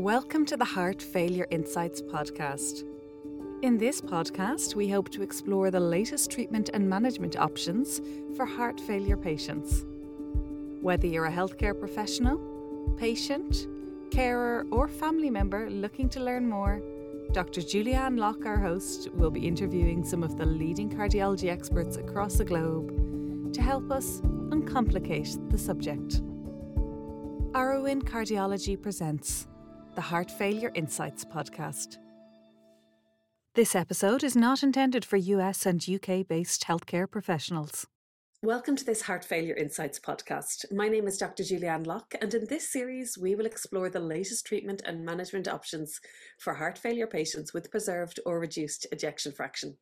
Welcome to the Heart Failure Insights podcast. In this podcast, we hope to explore the latest treatment and management options for heart failure patients. Whether you're a healthcare professional, patient, carer, or family member looking to learn more, Dr. Julianne Locke, our host, will be interviewing some of the leading cardiology experts across the globe to help us uncomplicate the subject. Oruen Cardiology presents the Heart Failure Insights podcast. This episode is not intended for US and UK based healthcare professionals. Welcome to this Heart Failure Insights podcast. My name is Dr. Julianne Locke, and in this series, we will explore the latest treatment and management options for heart failure patients with preserved or reduced ejection fraction.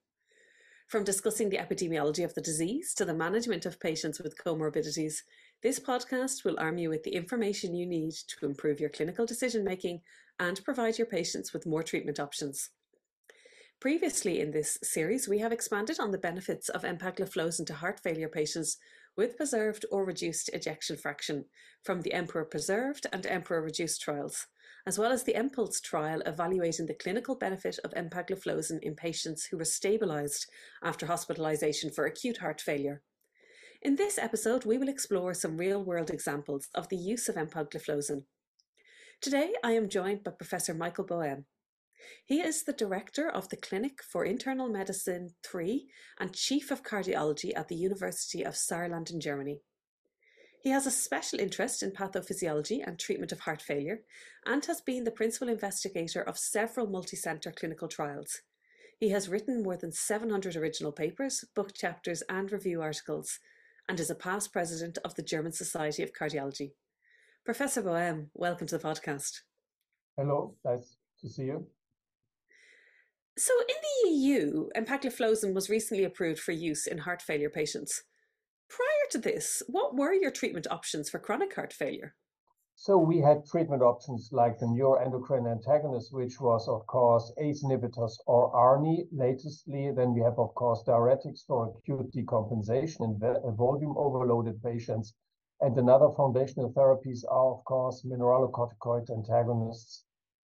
From discussing the epidemiology of the disease to the management of patients with comorbidities, this podcast will arm you with the information you need to improve your clinical decision making and provide your patients with more treatment options. Previously in this series, we have expanded on the benefits of empagliflozin to heart failure patients with preserved or reduced ejection fraction from the Emperor Preserved and Emperor Reduced trials as well as the EMPULSE trial evaluating the clinical benefit of empagliflozin in patients who were stabilised after hospitalisation for acute heart failure. In this episode, we will explore some real-world examples of the use of empagliflozin. Today, I am joined by Professor Michael Böhm. He is the director of the Clinic for Internal Medicine 3 and Chief of Cardiology at the University of Saarland in Germany. He has a special interest in pathophysiology and treatment of heart failure and has been the principal investigator of several multi-center clinical trials. He has written more than 700 original papers, book chapters and review articles and is a past president of the German Society of Cardiology. Professor Böhm, welcome to the podcast. Hello, nice to see you. So in the EU, empagliflozin was recently approved for use in heart failure patients. Prior to this, what were your treatment options for chronic heart failure? So we had treatment options like the neuroendocrine antagonist, which was, of course, ACE inhibitors or ARNI. Latestly, then we have, of course, diuretics for acute decompensation in uh, volume overloaded patients. And another foundational therapies are, of course, mineralocorticoid antagonists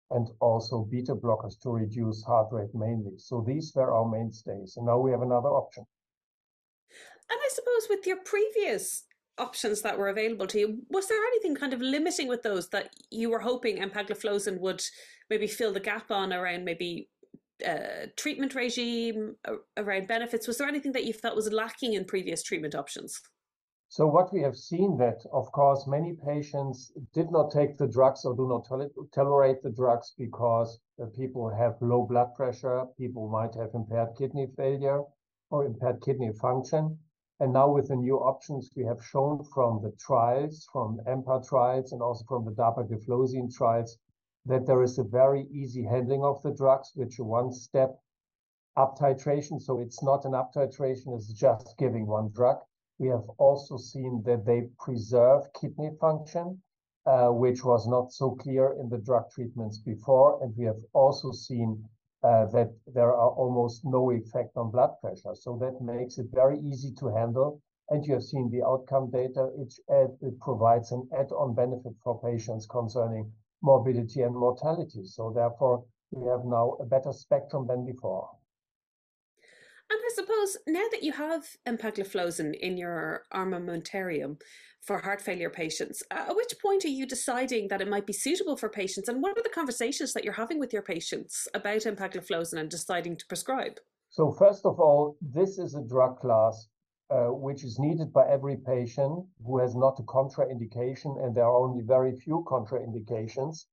and also beta blockers to reduce heart rate mainly. So these were our mainstays. And now we have another option. And I suppose with your previous options that were available to you, was there anything kind of limiting with those that you were hoping empagliflozin would maybe fill the gap on around maybe uh, treatment regime, around benefits? Was there anything that you felt was lacking in previous treatment options? So what we have seen that, of course, many patients did not take the drugs or do not tolerate the drugs because people have low blood pressure, people might have impaired kidney failure or impaired kidney function. And now with the new options we have shown from the trials, from EMPA trials and also from the dapagliflozin trials, that there is a very easy handling of the drugs, which is one step up titration. So it's not an up titration, it's just giving one drug. We have also seen that they preserve kidney function, uh, which was not so clear in the drug treatments before. And we have also seen Uh, that there are almost no effect on blood pressure. So that makes it very easy to handle. And you have seen the outcome data. It, uh, it provides an add-on benefit for patients concerning morbidity and mortality. So therefore, we have now a better spectrum than before. And I suppose now that you have empagliflozin in your armamentarium for heart failure patients, at which point are you deciding that it might be suitable for patients? And what are the conversations that you're having with your patients about empagliflozin and deciding to prescribe? So first of all, this is a drug class uh, which is needed by every patient who has not a contraindication, and there are only very few contraindications.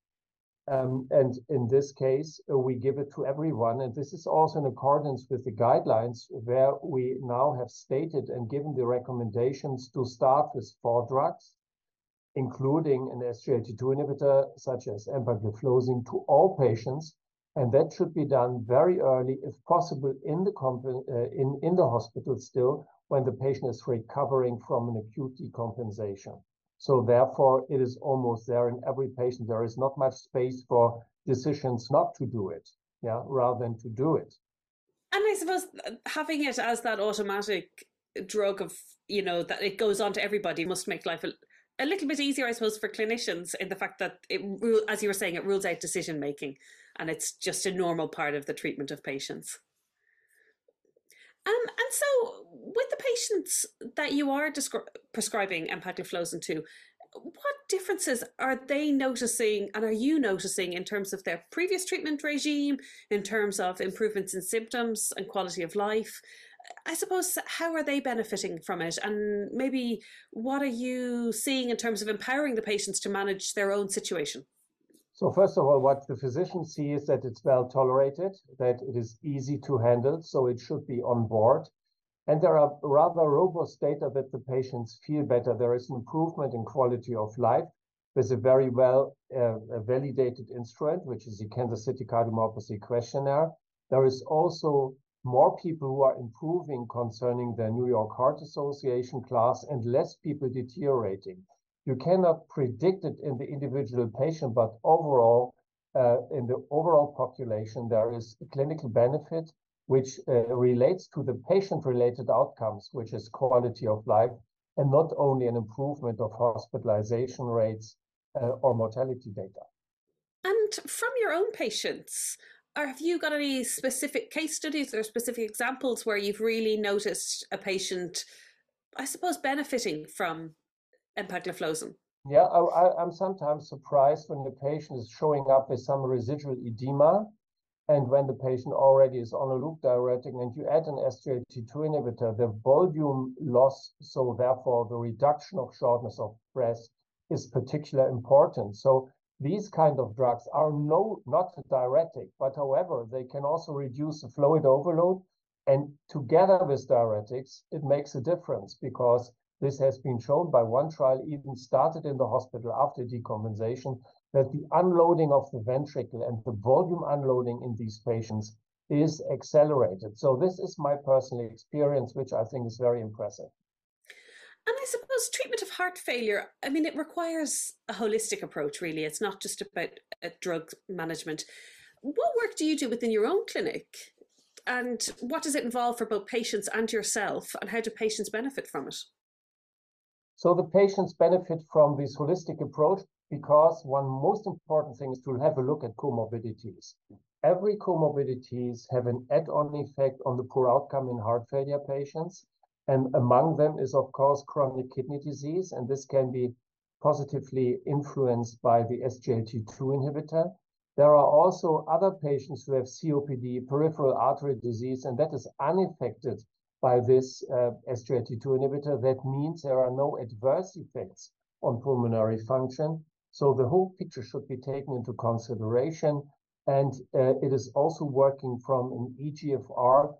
Um, and in this case, uh, we give it to everyone. And this is also in accordance with the guidelines where we now have stated and given the recommendations to start with four drugs, including an SGLT2 inhibitor such as empagliflozin to all patients. And that should be done very early, if possible, in the, uh, in, in the hospital still when the patient is recovering from an acute decompensation. So therefore, it is almost there in every patient. There is not much space for decisions not to do it, yeah, rather than to do it. And I suppose uh, having it as that automatic drug of, you know, that it goes on to everybody must make life a, a little bit easier, I suppose, for clinicians in the fact that it, as you were saying, it rules out decision making, and it's just a normal part of the treatment of patients. Um, and so, with the patients that you are descri- prescribing empagliflozin to, what differences are they noticing and are you noticing in terms of their previous treatment regime, in terms of improvements in symptoms and quality of life? I suppose, how are they benefiting from it? And maybe what are you seeing in terms of empowering the patients to manage their own situation? So, first of all, what the physicians see is that it's well tolerated, that it is easy to handle, so it should be on board. And there are rather robust data that the patients feel better. There is an improvement in quality of life with a very well uh, validated instrument, which is the Kansas City Cardiomyopathy Questionnaire. There is also more people who are improving concerning the New York Heart Association class and less people deteriorating. You cannot predict it in the individual patient, but overall, uh, in the overall population, there is a clinical benefit which uh, relates to the patient-related outcomes, which is quality of life, and not only an improvement of hospitalization rates uh, or mortality data. And from your own patients, have you got any specific case studies or specific examples where you've really noticed a patient, I suppose, benefiting from empagliflozin? Yeah, I, am sometimes surprised when the patient is showing up with some residual edema, and when the patient already is on a loop diuretic, and you add an SGLT2 inhibitor, the volume loss, so therefore the reduction of shortness of breath, is particularly important. So these kind of drugs are no not diuretic, but however, they can also reduce the fluid overload. And together with diuretics, it makes a difference because this has been shown by one trial, even started in the hospital after decompensation, that the unloading of the ventricle and the volume unloading in these patients is accelerated. So this is my personal experience, which I think is very impressive. And I suppose treatment of heart failure, I mean, it requires a holistic approach, really. It's not just about uh, drug management. What work do you do within your own clinic? And what does it involve for both patients and yourself? And how do patients benefit from it? So the patients benefit from this holistic approach because one most important thing is to have a look at comorbidities. Every comorbidities have an add-on effect on the poor outcome in heart failure patients. And among them is, of course, chronic kidney disease, and this can be positively influenced by the SGLT2 inhibitor. There are also other patients who have COPD, peripheral artery disease, and that is unaffected by this uh, SGLT2 inhibitor. That means there are no adverse effects on pulmonary function. So the whole picture should be taken into consideration. And uh, it is also working from an EGFR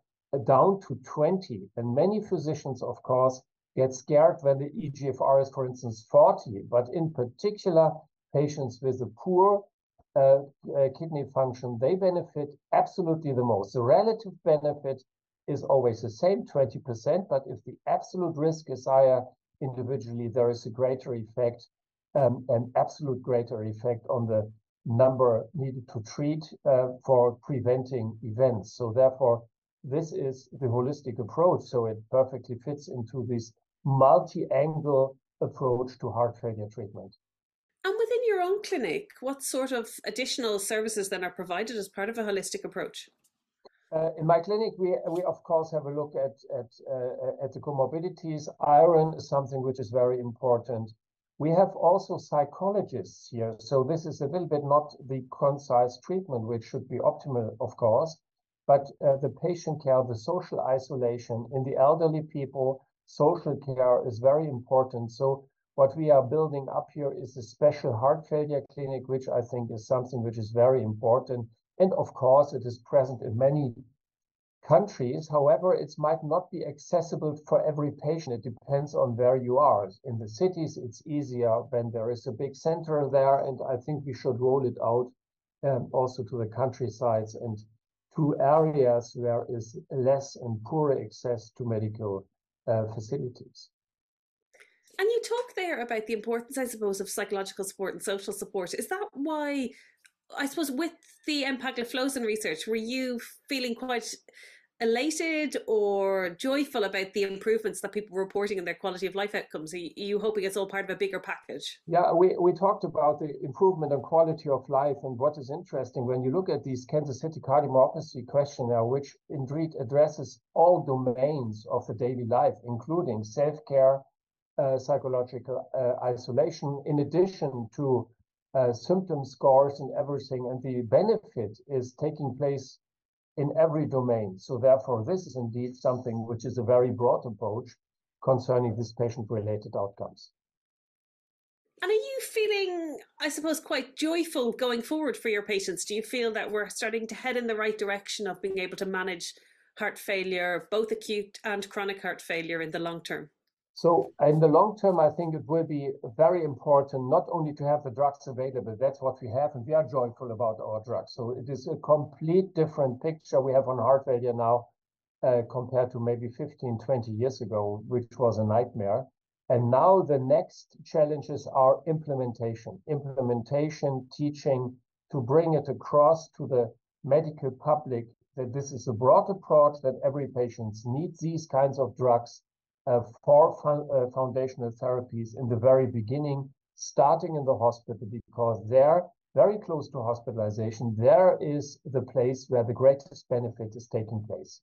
down to 20. And many physicians, of course, get scared when the EGFR is, for instance, 40. But in particular, patients with a poor uh, uh, kidney function, they benefit absolutely the most. The relative benefit is always the same, 20%. But if the absolute risk is higher individually, there is a greater effect, um, an absolute greater effect on the number needed to treat uh, for preventing events. So therefore, this is the holistic approach. So it perfectly fits into this multi-angle approach to heart failure treatment. And within your own clinic, what sort of additional services then are provided as part of a holistic approach? Uh, in my clinic, we we of course have a look at at uh, at the comorbidities. Iron is something which is very important. We have also psychologists here, so this is a little bit not the concise treatment, which should be optimal, of course, but uh, the patient care, the social isolation in the elderly people, social care is very important. So what we are building up here is a special heart failure clinic, which I think is something which is very important. And of course, it is present in many countries. However, it might not be accessible for every patient. It depends on where you are. In the cities, it's easier when there is a big center there. And I think we should roll it out um, also to the countrysides and to areas where is less and poorer access to medical uh, facilities. And you talk there about the importance, I suppose, of psychological support and social support. Is that why, I suppose, with the empagliflozin research, were you feeling quite elated or joyful about the improvements that people were reporting in their quality of life outcomes? Are you hoping it's all part of a bigger package? Yeah, we, we talked about the improvement in quality of life. And what is interesting, when you look at these Kansas City cardiomyopathy questionnaire, which indeed addresses all domains of the daily life, including self-care, uh, psychological uh, isolation, in addition to uh, symptom scores and everything. And the benefit is taking place in every domain. So therefore, this is indeed something which is a very broad approach concerning these patient-related outcomes. And are you feeling, I suppose, quite joyful going forward for your patients? Do you feel that we're starting to head in the right direction of being able to manage heart failure, both acute and chronic heart failure in the long term? So in the long term, I think it will be very important not only to have the drugs available, that's what we have, and we are joyful about our drugs. So it is a complete different picture we have on heart failure now uh, compared to maybe 15, 20 years ago, which was a nightmare. And now the next challenges are implementation, implementation, teaching, to bring it across to the medical public that this is a broad approach, that every patient needs these kinds of drugs for uh, foundational therapies in the very beginning, starting in the hospital, because there, very close to hospitalization, there is the place where the greatest benefit is taking place.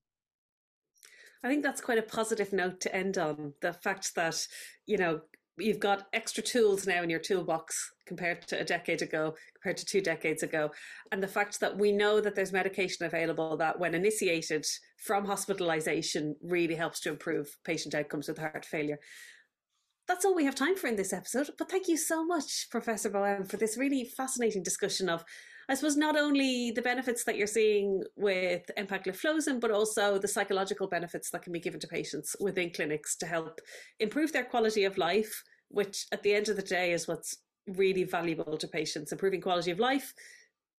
I think that's quite a positive note to end on. The fact that, you know, you've got extra tools now in your toolbox compared to a decade ago, compared to two decades ago. And the fact that we know that there's medication available that, when initiated from hospitalization, really helps to improve patient outcomes with heart failure. That's all we have time for in this episode. But thank you so much, Professor Böhm, for this really fascinating discussion of I suppose not only the benefits that you're seeing with empagliflozin, but also the psychological benefits that can be given to patients within clinics to help improve their quality of life, which at the end of the day is what's really valuable to patients. Improving quality of life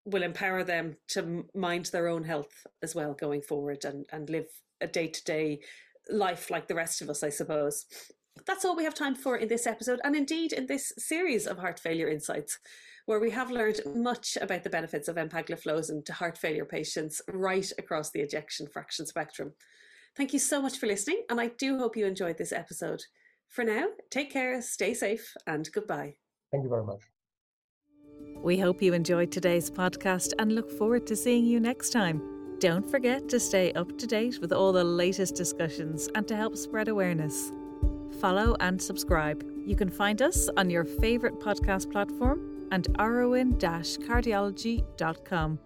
will empower them to mind their own health as well going forward and, and live a day to day life like the rest of us, I suppose. That's all we have time for in this episode, and indeed in this series of heart failure insights where we have learned much about the benefits of empagliflozin to heart failure patients right across the ejection fraction spectrum. Thank you so much for listening, and I do hope you enjoyed this episode. For now, take care, stay safe, and goodbye. Thank you very much. We hope you enjoyed today's podcast and look forward to seeing you next time. Don't forget to stay up to date with all the latest discussions and to help spread awareness. Follow and subscribe. You can find us on your favourite podcast platform and oruen-cardiology.com.